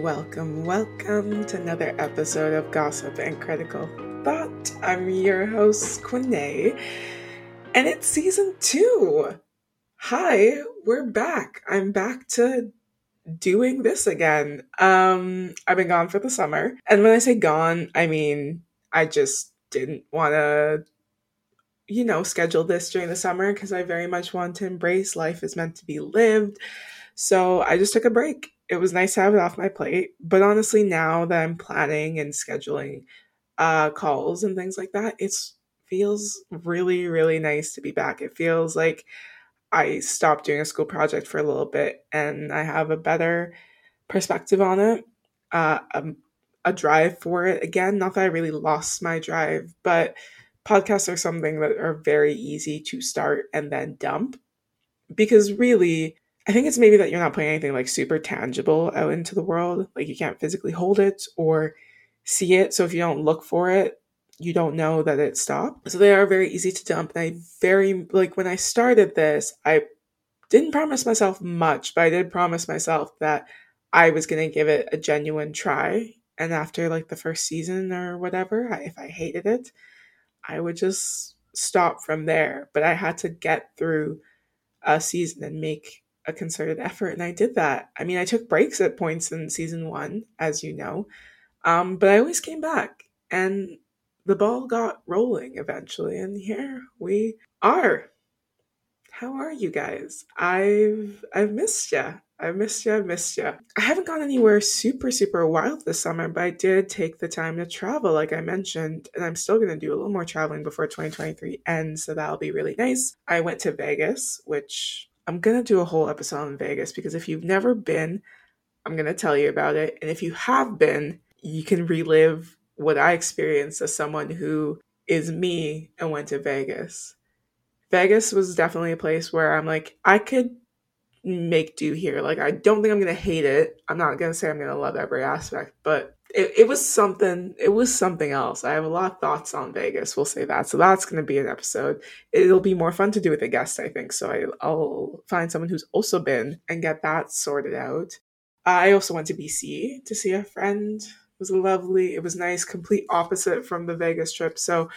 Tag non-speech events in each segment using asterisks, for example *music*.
Welcome, welcome to another episode of Gossip and Critical Thought. I'm your host, Kwene, and it's season two. Hi, we're back. I'm back to doing this again. Um, I've been gone for the summer, and when I say gone, I mean I just didn't want to, you know, schedule this during the summer because I very much want to embrace life is meant to be lived. So I just took a break it was nice to have it off my plate. But honestly, now that I'm planning and scheduling uh, calls and things like that, it feels really, really nice to be back. It feels like I stopped doing a school project for a little bit and I have a better perspective on it, uh, a, um, a drive for it again. Not that I really lost my drive, but podcasts are something that are very easy to start and then dump because really I think it's maybe that you're not putting anything like super tangible out into the world. Like you can't physically hold it or see it. So if you don't look for it, you don't know that it stopped. So they are very easy to dump. And I very, like when I started this, I didn't promise myself much, but I did promise myself that I was going to give it a genuine try. And after like the first season or whatever, if I hated it, I would just stop from there. But I had to get through a season and make a concerted effort and I did that. I mean, I took breaks at points in season 1, as you know. Um, but I always came back and the ball got rolling eventually and here we are. How are you guys? I've I've missed you. I've missed you. I've missed you. I haven't gone anywhere super, super wild this summer, but I did take the time to travel, like I mentioned, and I'm still to do a little more traveling before 2023 ends, so that'll be really nice. I went to Vegas, which I'm going to do a whole episode on Vegas because if you've never been, I'm going to tell you about it. And if you have been, you can relive what I experienced as someone who is me and went to Vegas. Vegas was definitely a place where I'm like, I could make do here. Like, I don't think I'm going to hate it. I'm not going to say I'm going to love every aspect, but it, it was something it was something else. I have a lot of thoughts on vegas we'll say that. So that's going to be an episode. It'll be more fun to do with a guest i think. So I, i'll find someone who's also been and get that sorted out. I also went to bc to see a friend. It was lovely. It was nice complete opposite from the vegas trip. So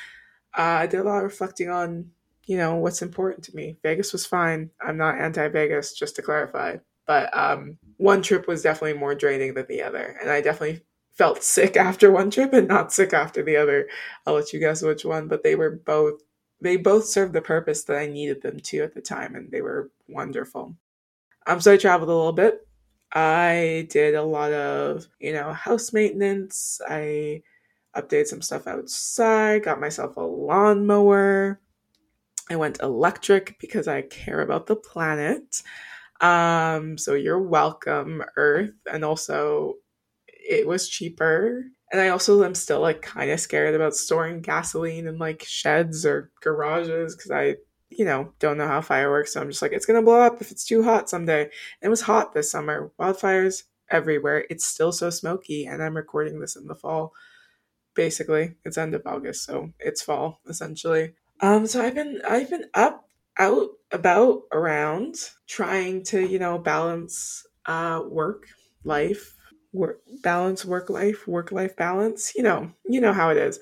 uh, i did a lot of reflecting on you know what's important to me. Vegas was fine. I'm not anti-vegas just to clarify. But um, one trip was definitely more draining than the other. And i definitely felt sick after one trip and not sick after the other. I'll let you guess which one, but they were both they both served the purpose that I needed them to at the time and they were wonderful. Um so I traveled a little bit. I did a lot of, you know, house maintenance. I updated some stuff outside, got myself a lawnmower. I went electric because I care about the planet. Um, so you're welcome, Earth. And also, it was cheaper. And I also am still like kind of scared about storing gasoline in like sheds or garages because I, you know, don't know how fire works. So I'm just like, it's going to blow up if it's too hot someday. And it was hot this summer. Wildfires everywhere. It's still so smoky. And I'm recording this in the fall. Basically, it's end of August, so it's fall essentially. Um, so I've been I've been up, out, about, around, trying to you know balance uh, work, life, work balance work life work life balance you know you know how it is.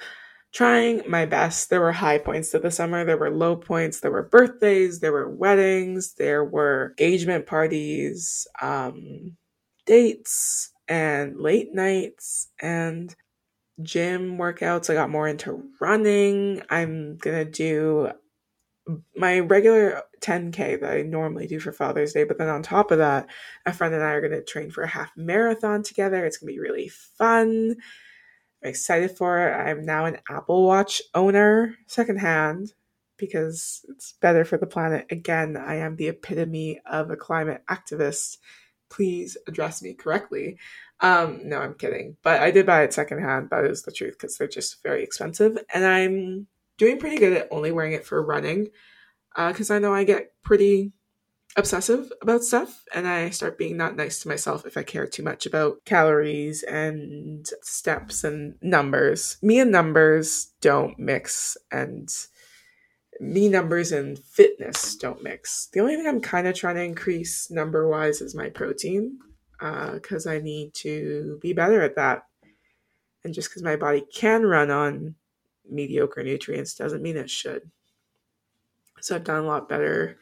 Trying my best. There were high points to the summer. There were low points. There were birthdays. There were weddings. There were engagement parties um dates and late nights and gym workouts. I got more into running. I'm gonna do my regular 10k that I normally do for Father's Day, but then on top of that, a friend and I are going to train for a half marathon together. It's going to be really fun. I'm excited for it. I'm now an Apple Watch owner secondhand because it's better for the planet. Again, I am the epitome of a climate activist. Please address me correctly. Um, no, I'm kidding. But I did buy it secondhand. That is the truth because they're just very expensive. And I'm doing pretty good at only wearing it for running because uh, I know I get pretty obsessive about stuff and I start being not nice to myself if I care too much about calories and steps and numbers. Me and numbers don't mix and me numbers and fitness don't mix. The only thing I'm kind of trying to increase number wise is my protein. because uh, I need to be better at that. And just because my body can run on mediocre nutrients doesn't mean it should. So I've done a lot better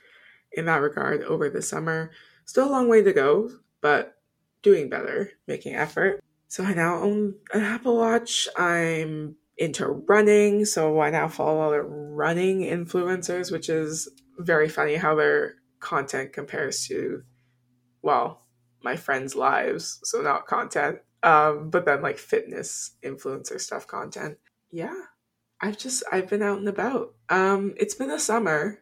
in that regard over the summer. Still a long way to go, but doing better, making effort. So I now own an Apple Watch. I'm into running, so I now follow other running influencers, which is very funny how their content compares to, well, my friends' lives. So not content, um, but then like fitness influencer stuff content. Yeah, I've just I've been out and about. Um, it's been a summer,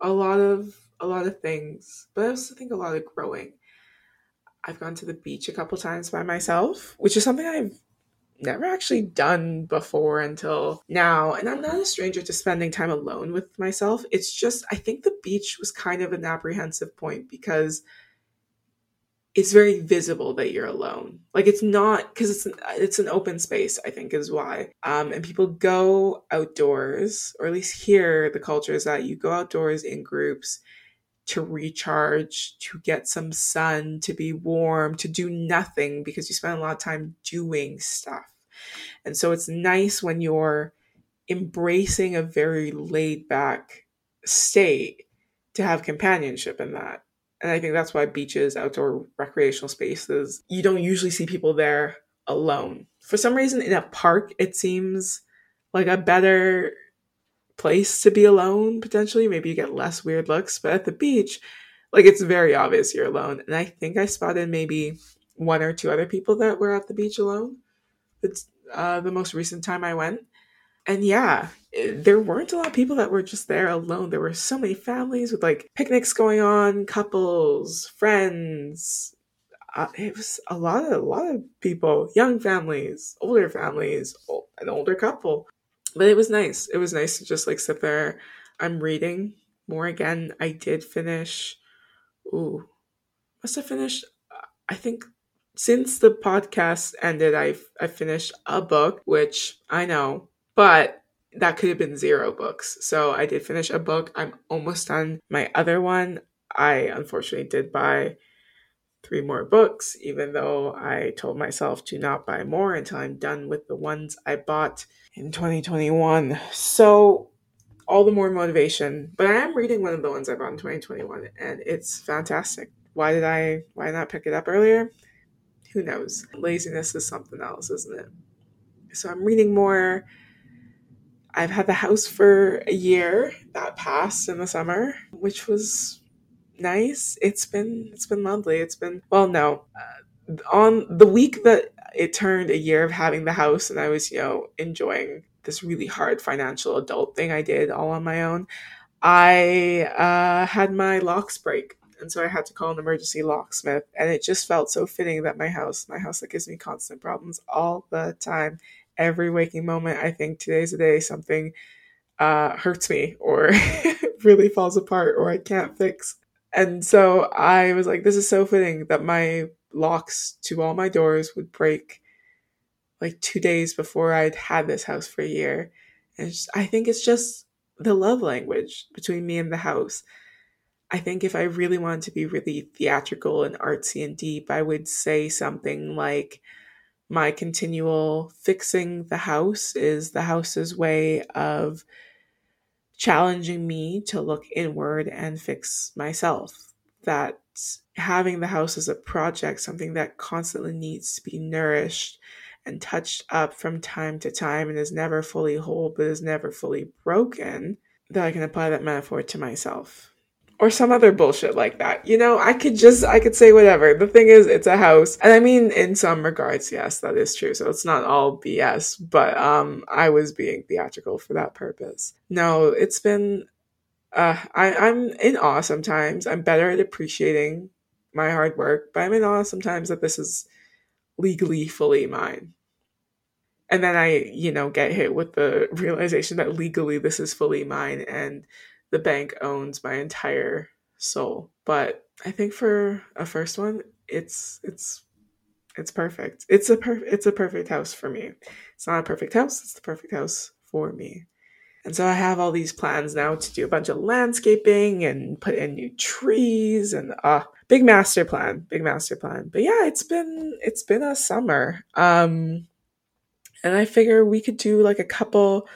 a lot of a lot of things, but I also think a lot of growing. I've gone to the beach a couple times by myself, which is something I've never actually done before until now. And I'm not a stranger to spending time alone with myself. It's just, I think the beach was kind of an apprehensive point because it's very visible that you're alone. Like it's not because it's an, it's an open space. I think is why. Um, and people go outdoors, or at least here the culture is that you go outdoors in groups to recharge, to get some sun, to be warm, to do nothing because you spend a lot of time doing stuff. And so it's nice when you're embracing a very laid back state to have companionship in that. And I think that's why beaches, outdoor recreational spaces, you don't usually see people there alone. For some reason, in a park, it seems like a better place to be alone potentially. Maybe you get less weird looks, but at the beach, like it's very obvious you're alone. And I think I spotted maybe one or two other people that were at the beach alone. It's uh, the most recent time I went. And yeah, there weren't a lot of people that were just there alone. There were so many families with like picnics going on, couples, friends. Uh, it was a lot of a lot of people, young families, older families, an older couple but it was nice. It was nice to just like sit there. I'm reading more again. I did finish. Ooh, must have finished. Uh, I think since the podcast ended, I I finished a book, which I know, but that could have been zero books. So I did finish a book. I'm almost done my other one. I unfortunately did buy three more books, even though I told myself to not buy more until I'm done with the ones I bought in 2021. So, all the more motivation. But I am reading one of the ones I bought in 2021, and it's fantastic. Why did I why not pick it up earlier? Who knows? Laziness is something else, isn't it? So I'm reading more. I've had the house for a year that passed in the summer, which was nice. It's been it's been lovely. It's been well, no, uh, on the week that it turned a year of having the house, and I was you know enjoying this really hard financial adult thing I did all on my own. I uh, had my locks break, and so I had to call an emergency locksmith, and it just felt so fitting that my house, my house that gives me constant problems all the time, every waking moment, I think today's a day something uh, hurts me or *laughs* really falls apart or I can't fix. And so I was like, this is so fitting that my locks to all my doors would break like two days before I'd had this house for a year. And just, I think it's just the love language between me and the house. I think if I really wanted to be really theatrical and artsy and deep, I would say something like, my continual fixing the house is the house's way of challenging me to look inward and fix myself. That having the house as a project, something that constantly needs to be nourished and touched up from time to time and is never fully whole but is never fully broken, that I can apply that metaphor to myself or some other bullshit like that. You know, I could just, I could say whatever. The thing is, it's a house. And I mean, in some regards, yes, that is true. So it's not all BS, but, um, I was being theatrical for that purpose. No, it's been, uh, I, I'm in awe sometimes. I'm better at appreciating my hard work, but I'm in awe sometimes that this is legally fully mine. And then I, you know, get hit with the realization that legally this is fully mine and the bank owns my entire soul. But I think for a first one, it's it's it's perfect. It's a per- it's a perfect house for me. It's not a perfect house, it's the perfect house for me. And so I have all these plans now to do a bunch of landscaping and put in new trees and uh big master plan, big master plan. But yeah, it's been it's been a summer. Um and I figure we could do like a couple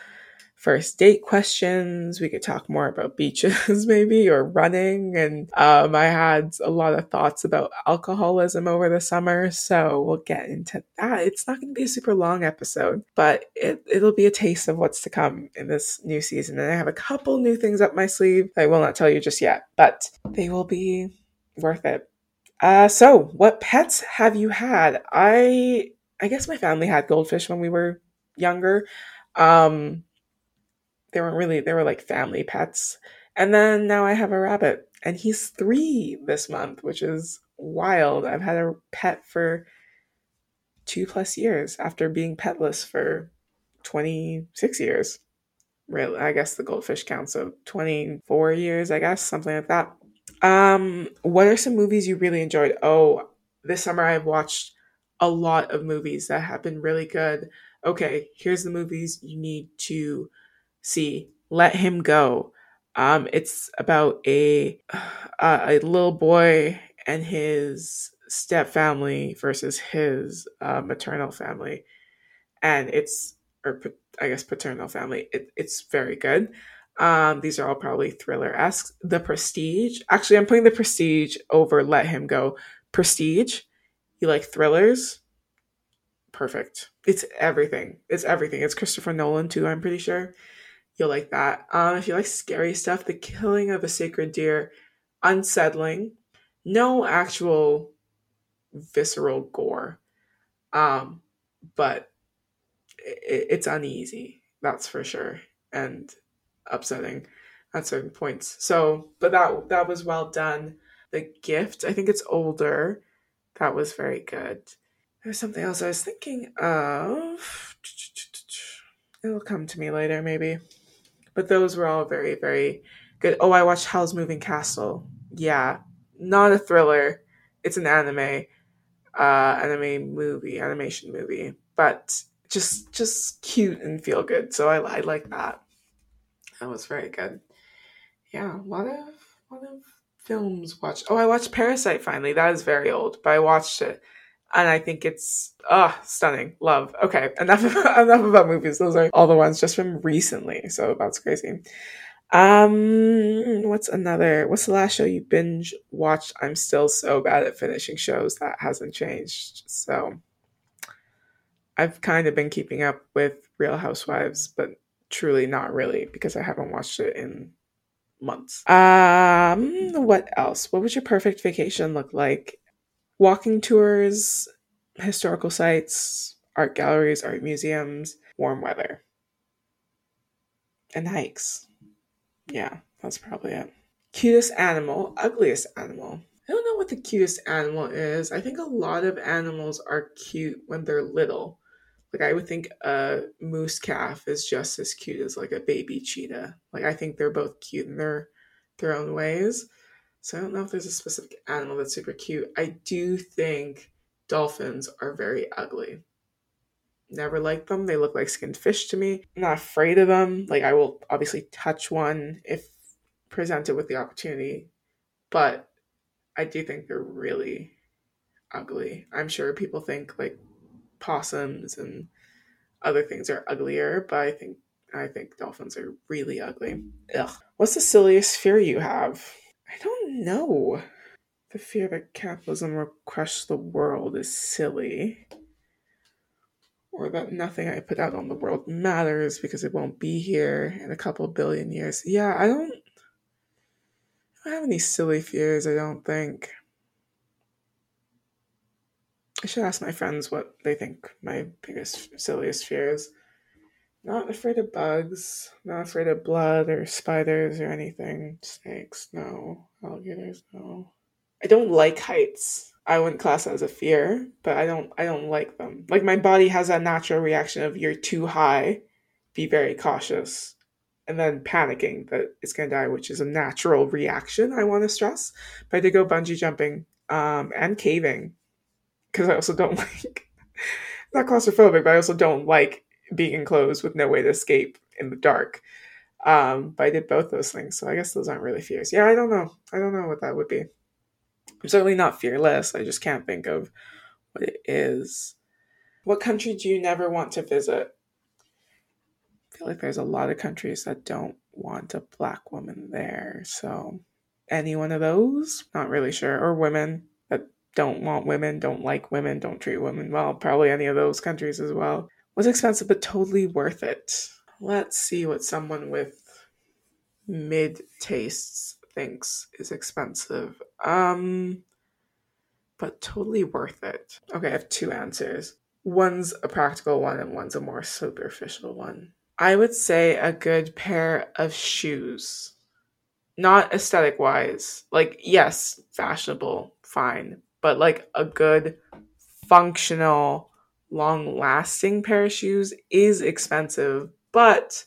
first date questions. We could talk more about beaches, *laughs* maybe, or running. And um, I had a lot of thoughts about alcoholism over the summer, so we'll get into that. It's not going to be a super long episode, but it, it'll be a taste of what's to come in this new season. And I have a couple new things up my sleeve I will not tell you just yet, but they will be worth it. Uh, so, what pets have you had? I I guess my family had goldfish when we were younger. Um, they weren't really they were like family pets. And then now I have a rabbit and he's 3 this month, which is wild. I've had a pet for 2 plus years after being petless for 26 years. Really, I guess the goldfish counts so 24 years, I guess, something like that. Um, what are some movies you really enjoyed? Oh, this summer I've watched a lot of movies that have been really good. Okay, here's the movies you need to see let him go. Um it's about a a little boy and his step family versus his uh, maternal family. And it's or i guess paternal family. It, it's very good. Um these are all probably thriller-esque. The prestige actually i'm putting the prestige over let him go. Prestige you like thrillers? Perfect. It's everything. It's everything. It's christopher nolan too i'm pretty sure You'll like that. Um, if you like scary stuff, The Killing of a Sacred Deer, unsettling. No actual visceral gore, um, but it, it's uneasy. That's for sure, and upsetting at certain points. So, but that that was well done. The Gift, I think it's older. That was very good. There's something else I was thinking of. It'll come to me later, maybe. But those were all very, very good. Oh, I watched Howl's Moving Castle. Yeah, not a thriller. It's an anime, uh, anime movie, animation movie, but just just cute and feel good. So I, I like that. That was very good. Yeah, a lot of a lot of films watched. Oh, I watched Parasite finally. That is very old, but I watched it and I think it's ah stunning. Love. Okay, enough *laughs* enough about movies. Those are all the ones just from recently. So that's crazy. Um, what's another? What's the last show you binge watched? I'm still so bad at finishing shows. That hasn't changed. So I've kind of been keeping up with Real Housewives, but truly not really because I haven't watched it in months. Um, what else? What would your perfect vacation look like? Walking tours, historical sites, art galleries, art museums, warm weather, and hikes. Yeah, that's probably it. Cutest animal, ugliest animal. I don't know what the cutest animal is. I think a lot of animals are cute when they're little. Like I would think a moose calf is just as cute as like a baby cheetah. Like I think they're both cute in their their own ways. So I don't know if there's a specific animal that's super cute. I do think dolphins are very ugly. Never liked them. They look like skinned fish to me. I'm not afraid of them. Like I will obviously touch one if presented with the opportunity, but I do think they're really ugly. I'm sure people think like possums and other things are uglier, but I think I think dolphins are really ugly. Ugh. What's the silliest fear you have? I don't know. The fear that capitalism will crush the world is silly. Or that nothing I put out on the world matters because it won't be here in a couple billion years. Yeah, I don't, I don't have any silly fears, I don't think. I should ask my friends what they think my biggest, silliest fear is. Not afraid of bugs. Not afraid of blood or spiders or anything. Snakes, no. Alligators, no. I don't like heights. I wouldn't class that as a fear, but I don't I don't like them. Like my body has that natural reaction of you're too high, be very cautious, and then panicking that it's gonna die, which is a natural reaction. I want to stress, but I did go bungee jumping um, and caving because I also don't *laughs* like not claustrophobic, but I also don't like being enclosed with no way to escape in the dark. Um, but I did both those things, so I guess those aren't really fears. Yeah, I don't know. I don't know what that would be. I'm certainly not fearless. I just can't think of what it is. What country do you never want to visit? I feel like there's a lot of countries that don't want a black woman there. So, any one of those? Not really sure. Or women that don't want women, don't like women, don't treat women well. Probably any of those countries as well. Was expensive, but totally worth it. Let's see what someone with mid tastes thinks is expensive. Um, but totally worth it. Okay, I have two answers. One's a practical one and one's a more superficial one. I would say a good pair of shoes. Not aesthetic wise. Like, yes, fashionable, fine. But like a good, functional, long lasting pair of shoes is expensive, but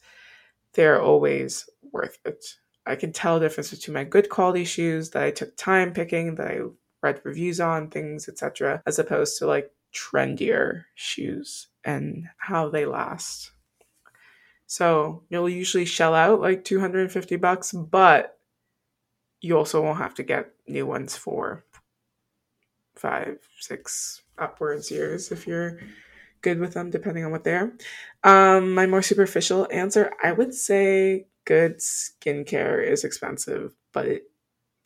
they're always worth it. I can tell the difference between my good quality shoes that I took time picking, that I read reviews on, things, etc., as opposed to like trendier shoes and how they last. So you'll usually shell out like 250 bucks, but you also won't have to get new ones for five, six upwards years if you're good with them, depending on what they are. Um, my more superficial answer, I would say good skincare is expensive, but it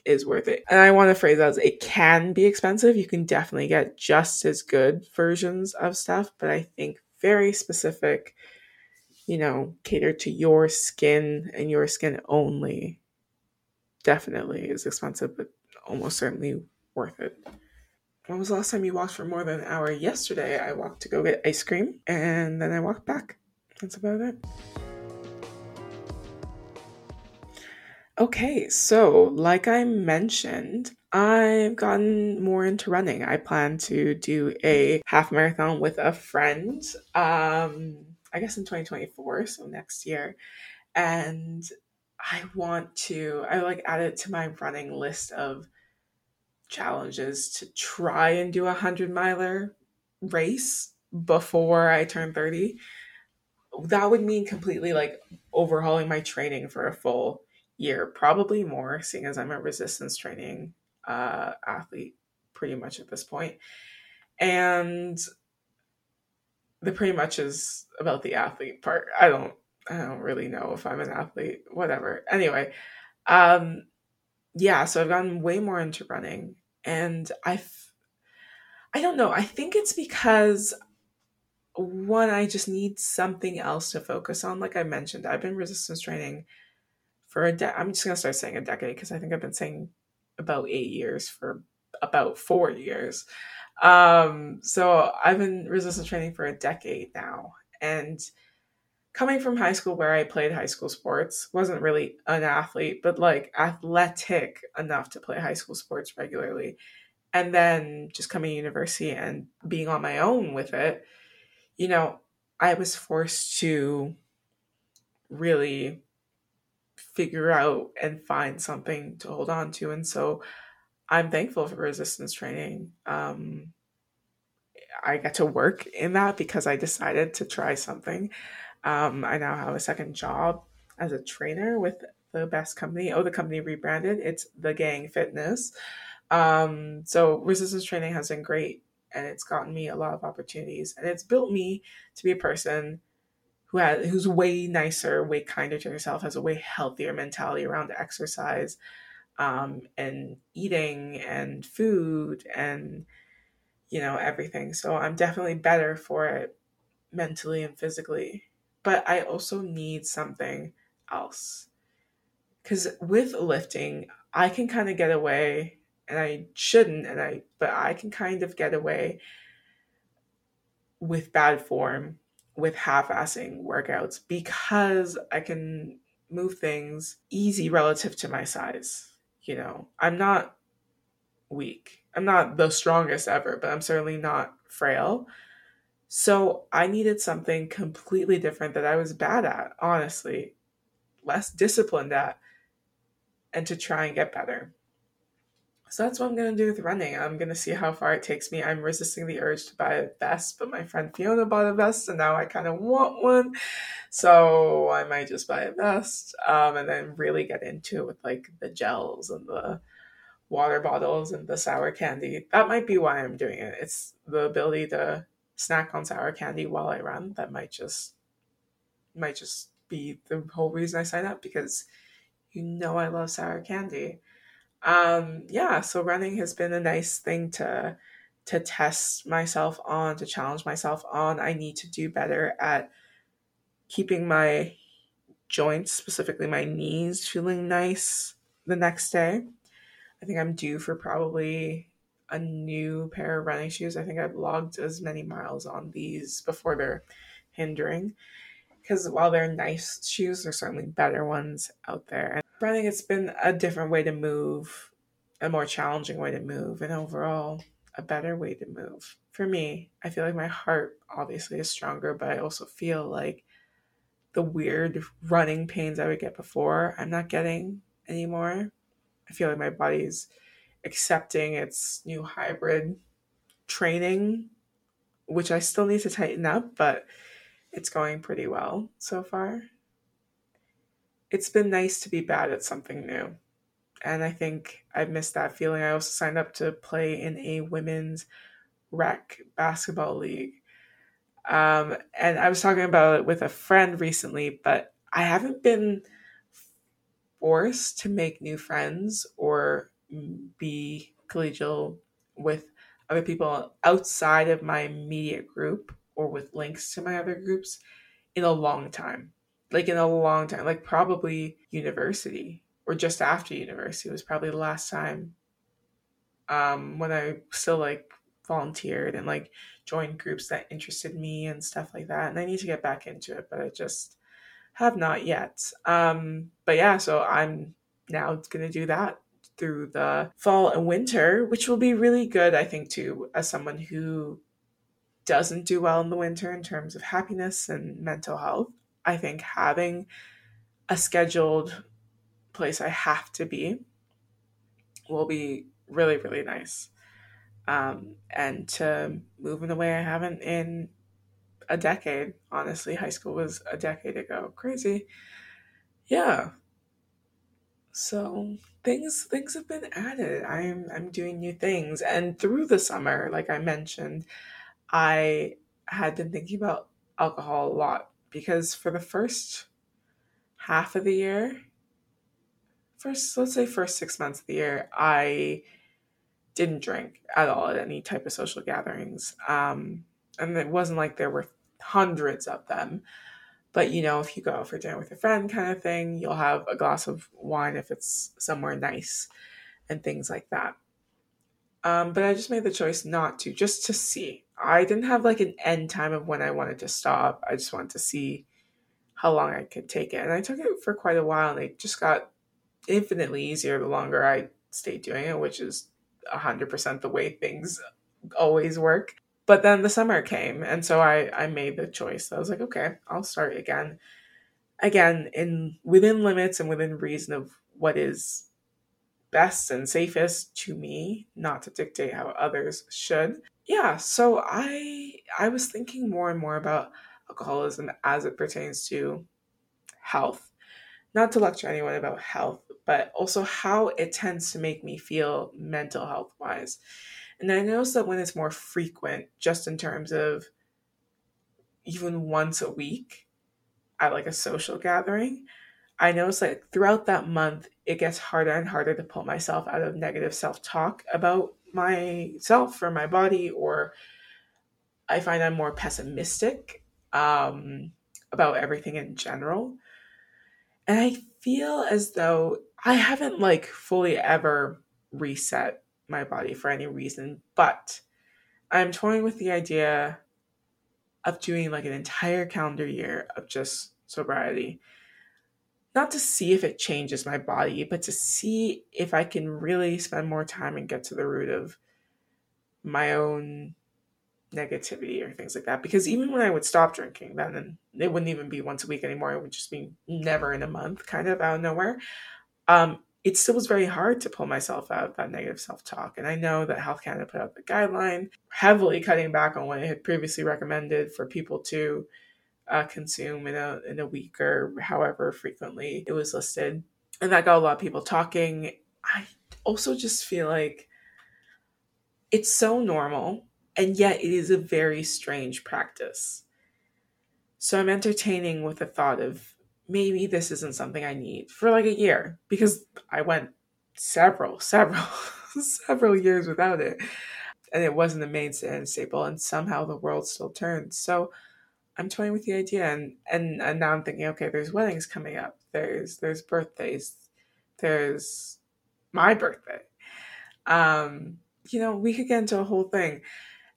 is worth it. And I want to phrase that as it can be expensive. You can definitely get just as good versions of stuff, but I think very specific you know, cater to your skin and your skin only definitely is expensive, but almost certainly worth it. When was the last time you walked for more than an hour? Yesterday, I walked to go get ice cream and then I walked back. That's about it. Okay, so like I mentioned, I've gotten more into running. I plan to do a half marathon with a friend. Um, I guess in 2024, so next year. And I want to, I like add it to my running list of challenges to try and do a hundred miler race before I turn 30. That would mean completely like overhauling my training for a full year, probably more, seeing as I'm a resistance training uh, athlete pretty much at this point. And the pretty much is about the athlete part. I don't I don't really know if I'm an athlete, whatever. Anyway, um yeah, so I've gotten way more into running and I've I don't know. I think it's because one I just need something else to focus on. Like I mentioned, I've been resistance training for a de- I'm just going to start saying a decade because I think I've been saying about 8 years for about 4 years. Um, so I've been resistance training for a decade now. And coming from high school where I played high school sports, wasn't really an athlete, but like athletic enough to play high school sports regularly. And then just coming to university and being on my own with it, you know, I was forced to really figure out and find something to hold on to. And so I'm thankful for resistance training. Um, I get to work in that because I decided to try something. Um, I now have a second job as a trainer with the best company. Oh, the company rebranded. It's the Gang Fitness. Um, so resistance training has been great and it's gotten me a lot of opportunities and it's built me to be a person who has who's way nicer, way kinder to herself, has a way healthier mentality around exercise um, and eating and food and you know everything so i'm definitely better for it mentally and physically but i also need something else because with lifting i can kind of get away and i shouldn't and i but i can kind of get away with bad form with half-assing workouts because i can move things easy relative to my size you know, I'm not weak. I'm not the strongest ever, but I'm certainly not frail. So I needed something completely different that I was bad at, honestly, less disciplined at, and to try and get better. So that's what I'm gonna do with running. I'm gonna see how far it takes me. I'm resisting the urge to buy a vest, but my friend Fiona bought a vest, and now I kind of want one. So I might just buy a vest, um, and then really get into it with like the gels and the water bottles and the sour candy. That might be why I'm doing it. It's the ability to snack on sour candy while I run. That might just might just be the whole reason I sign up because you know I love sour candy. Um, yeah, so running has been a nice thing to to test myself on, to challenge myself on. I need to do better at keeping my joints, specifically my knees, feeling nice the next day. I think I'm due for probably a new pair of running shoes. I think I've logged as many miles on these before they're hindering. Because while they're nice shoes, there's certainly better ones out there. And running, it's been a different way to move, a more challenging way to move, and overall, a better way to move. For me, I feel like my heart obviously is stronger, but I also feel like the weird running pains I would get before, I'm not getting anymore. I feel like my body's accepting its new hybrid training, which I still need to tighten up, but it's going pretty well so far. It's been nice to be bad at something new. And I think I've missed that feeling. I also signed up to play in a women's rec basketball league. Um, and I was talking about it with a friend recently, but I haven't been forced to make new friends or be collegial with other people outside of my immediate group or with links to my other groups in a long time. Like in a long time, like probably university or just after university was probably the last time um when I still like volunteered and like joined groups that interested me and stuff like that. And I need to get back into it, but I just have not yet. Um but yeah, so I'm now going to do that through the fall and winter, which will be really good, I think, too, as someone who doesn't do well in the winter in terms of happiness and mental health. I think having a scheduled place I have to be will be really, really nice. Um, and to move in a way I haven't in a decade. Honestly, high school was a decade ago. Crazy. Yeah. So things things have been added. I'm I'm doing new things, and through the summer, like I mentioned, I had been thinking about alcohol a lot because for the first half of the year, first let's say first six months of the year, I didn't drink at all at any type of social gatherings. Um, and it wasn't like there were hundreds of them. But you know, if you go out for dinner with a friend kind of thing, you'll have a glass of wine if it's somewhere nice and things like that. Um, but I just made the choice not to, just to see. I didn't have like an end time of when I wanted to stop. I just wanted to see how long I could take it. And I took it for quite a while and it just got infinitely easier the longer I stayed doing it, which is 100% the way things always work. But then the summer came, and so I I made the choice. I was like, okay, I'll start again. Again, in within limits and within reason of what is best and safest to me, not to dictate how others should. Yeah, so I I was thinking more and more about alcoholism as it pertains to health. Not to lecture anyone about health, but also how it tends to make me feel mental health wise. And I notice that when it's more frequent, just in terms of even once a week at like a social gathering, I notice that throughout that month, it gets harder and harder to pull myself out of negative self talk about myself or my body, or I find I'm more pessimistic um, about everything in general. And I feel as though I haven't like fully ever reset my body for any reason, but I'm toying with the idea of doing like an entire calendar year of just sobriety. Not to see if it changes my body, but to see if I can really spend more time and get to the root of my own negativity or things like that. Because even when I would stop drinking, then it wouldn't even be once a week anymore. It would just be never in a month, kind of out of nowhere. Um, it still was very hard to pull myself out of that negative self talk. And I know that Health Canada put out the guideline, heavily cutting back on what it had previously recommended for people to uh, consume in a in a week or however frequently it was listed, and that got a lot of people talking. I also just feel like it's so normal, and yet it is a very strange practice. So I'm entertaining with the thought of maybe this isn't something I need for like a year because I went several, *laughs* several, several years without it. And it wasn't a mainstay and staple, and somehow the world still turned. So I'm toying with the idea, and, and and now I'm thinking, okay, there's weddings coming up, there's there's birthdays, there's my birthday. Um, you know, we could get into a whole thing,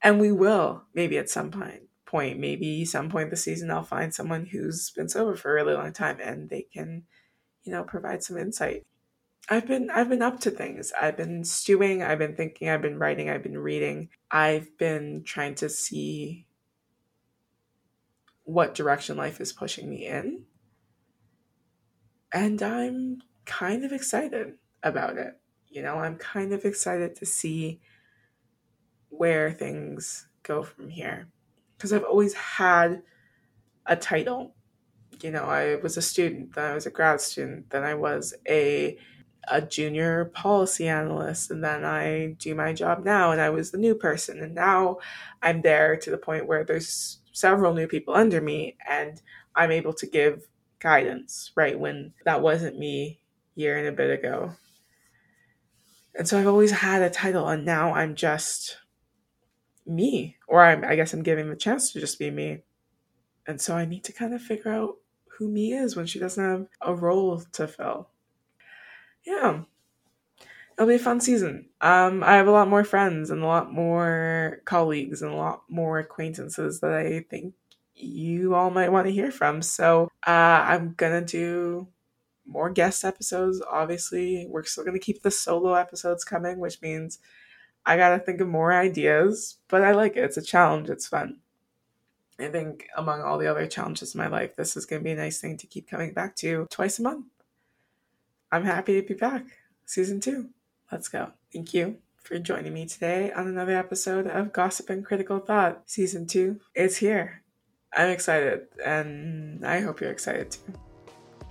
and we will maybe at some point. Point maybe some point this season I'll find someone who's been sober for a really long time, and they can, you know, provide some insight. I've been I've been up to things. I've been stewing. I've been thinking. I've been writing. I've been reading. I've been trying to see what direction life is pushing me in. And I'm kind of excited about it. You know, I'm kind of excited to see where things go from here. Because I've always had a title. You know, I was a student, then I was a grad student, then I was a a junior policy analyst and then I do my job now and I was the new person and now I'm there to the point where there's several new people under me and I'm able to give guidance, right? When that wasn't me year and a bit ago. And so I've always had a title and now I'm just me, or I'm, I guess I'm giving the chance to just be me. And so I need to kind of figure out who me is when she doesn't have a role to fill. Yeah, it'll be a fun season. Um, I have a lot more friends and a lot more colleagues and a lot more acquaintances that I think you all might want to hear from. So uh, I'm gonna do more guest episodes. Obviously, we're still gonna keep the solo episodes coming, which means I gotta think of more ideas. But I like it. It's a challenge. It's fun. I think among all the other challenges in my life, this is gonna be a nice thing to keep coming back to twice a month. I'm happy to be back. Season two. Let's go. Thank you for joining me today on another episode of Gossip and Critical Thought. Season two is here. I'm excited, and I hope you're excited too.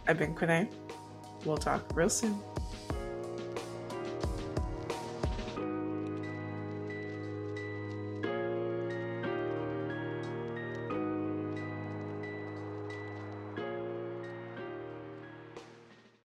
I've been Kwene. We'll talk real soon.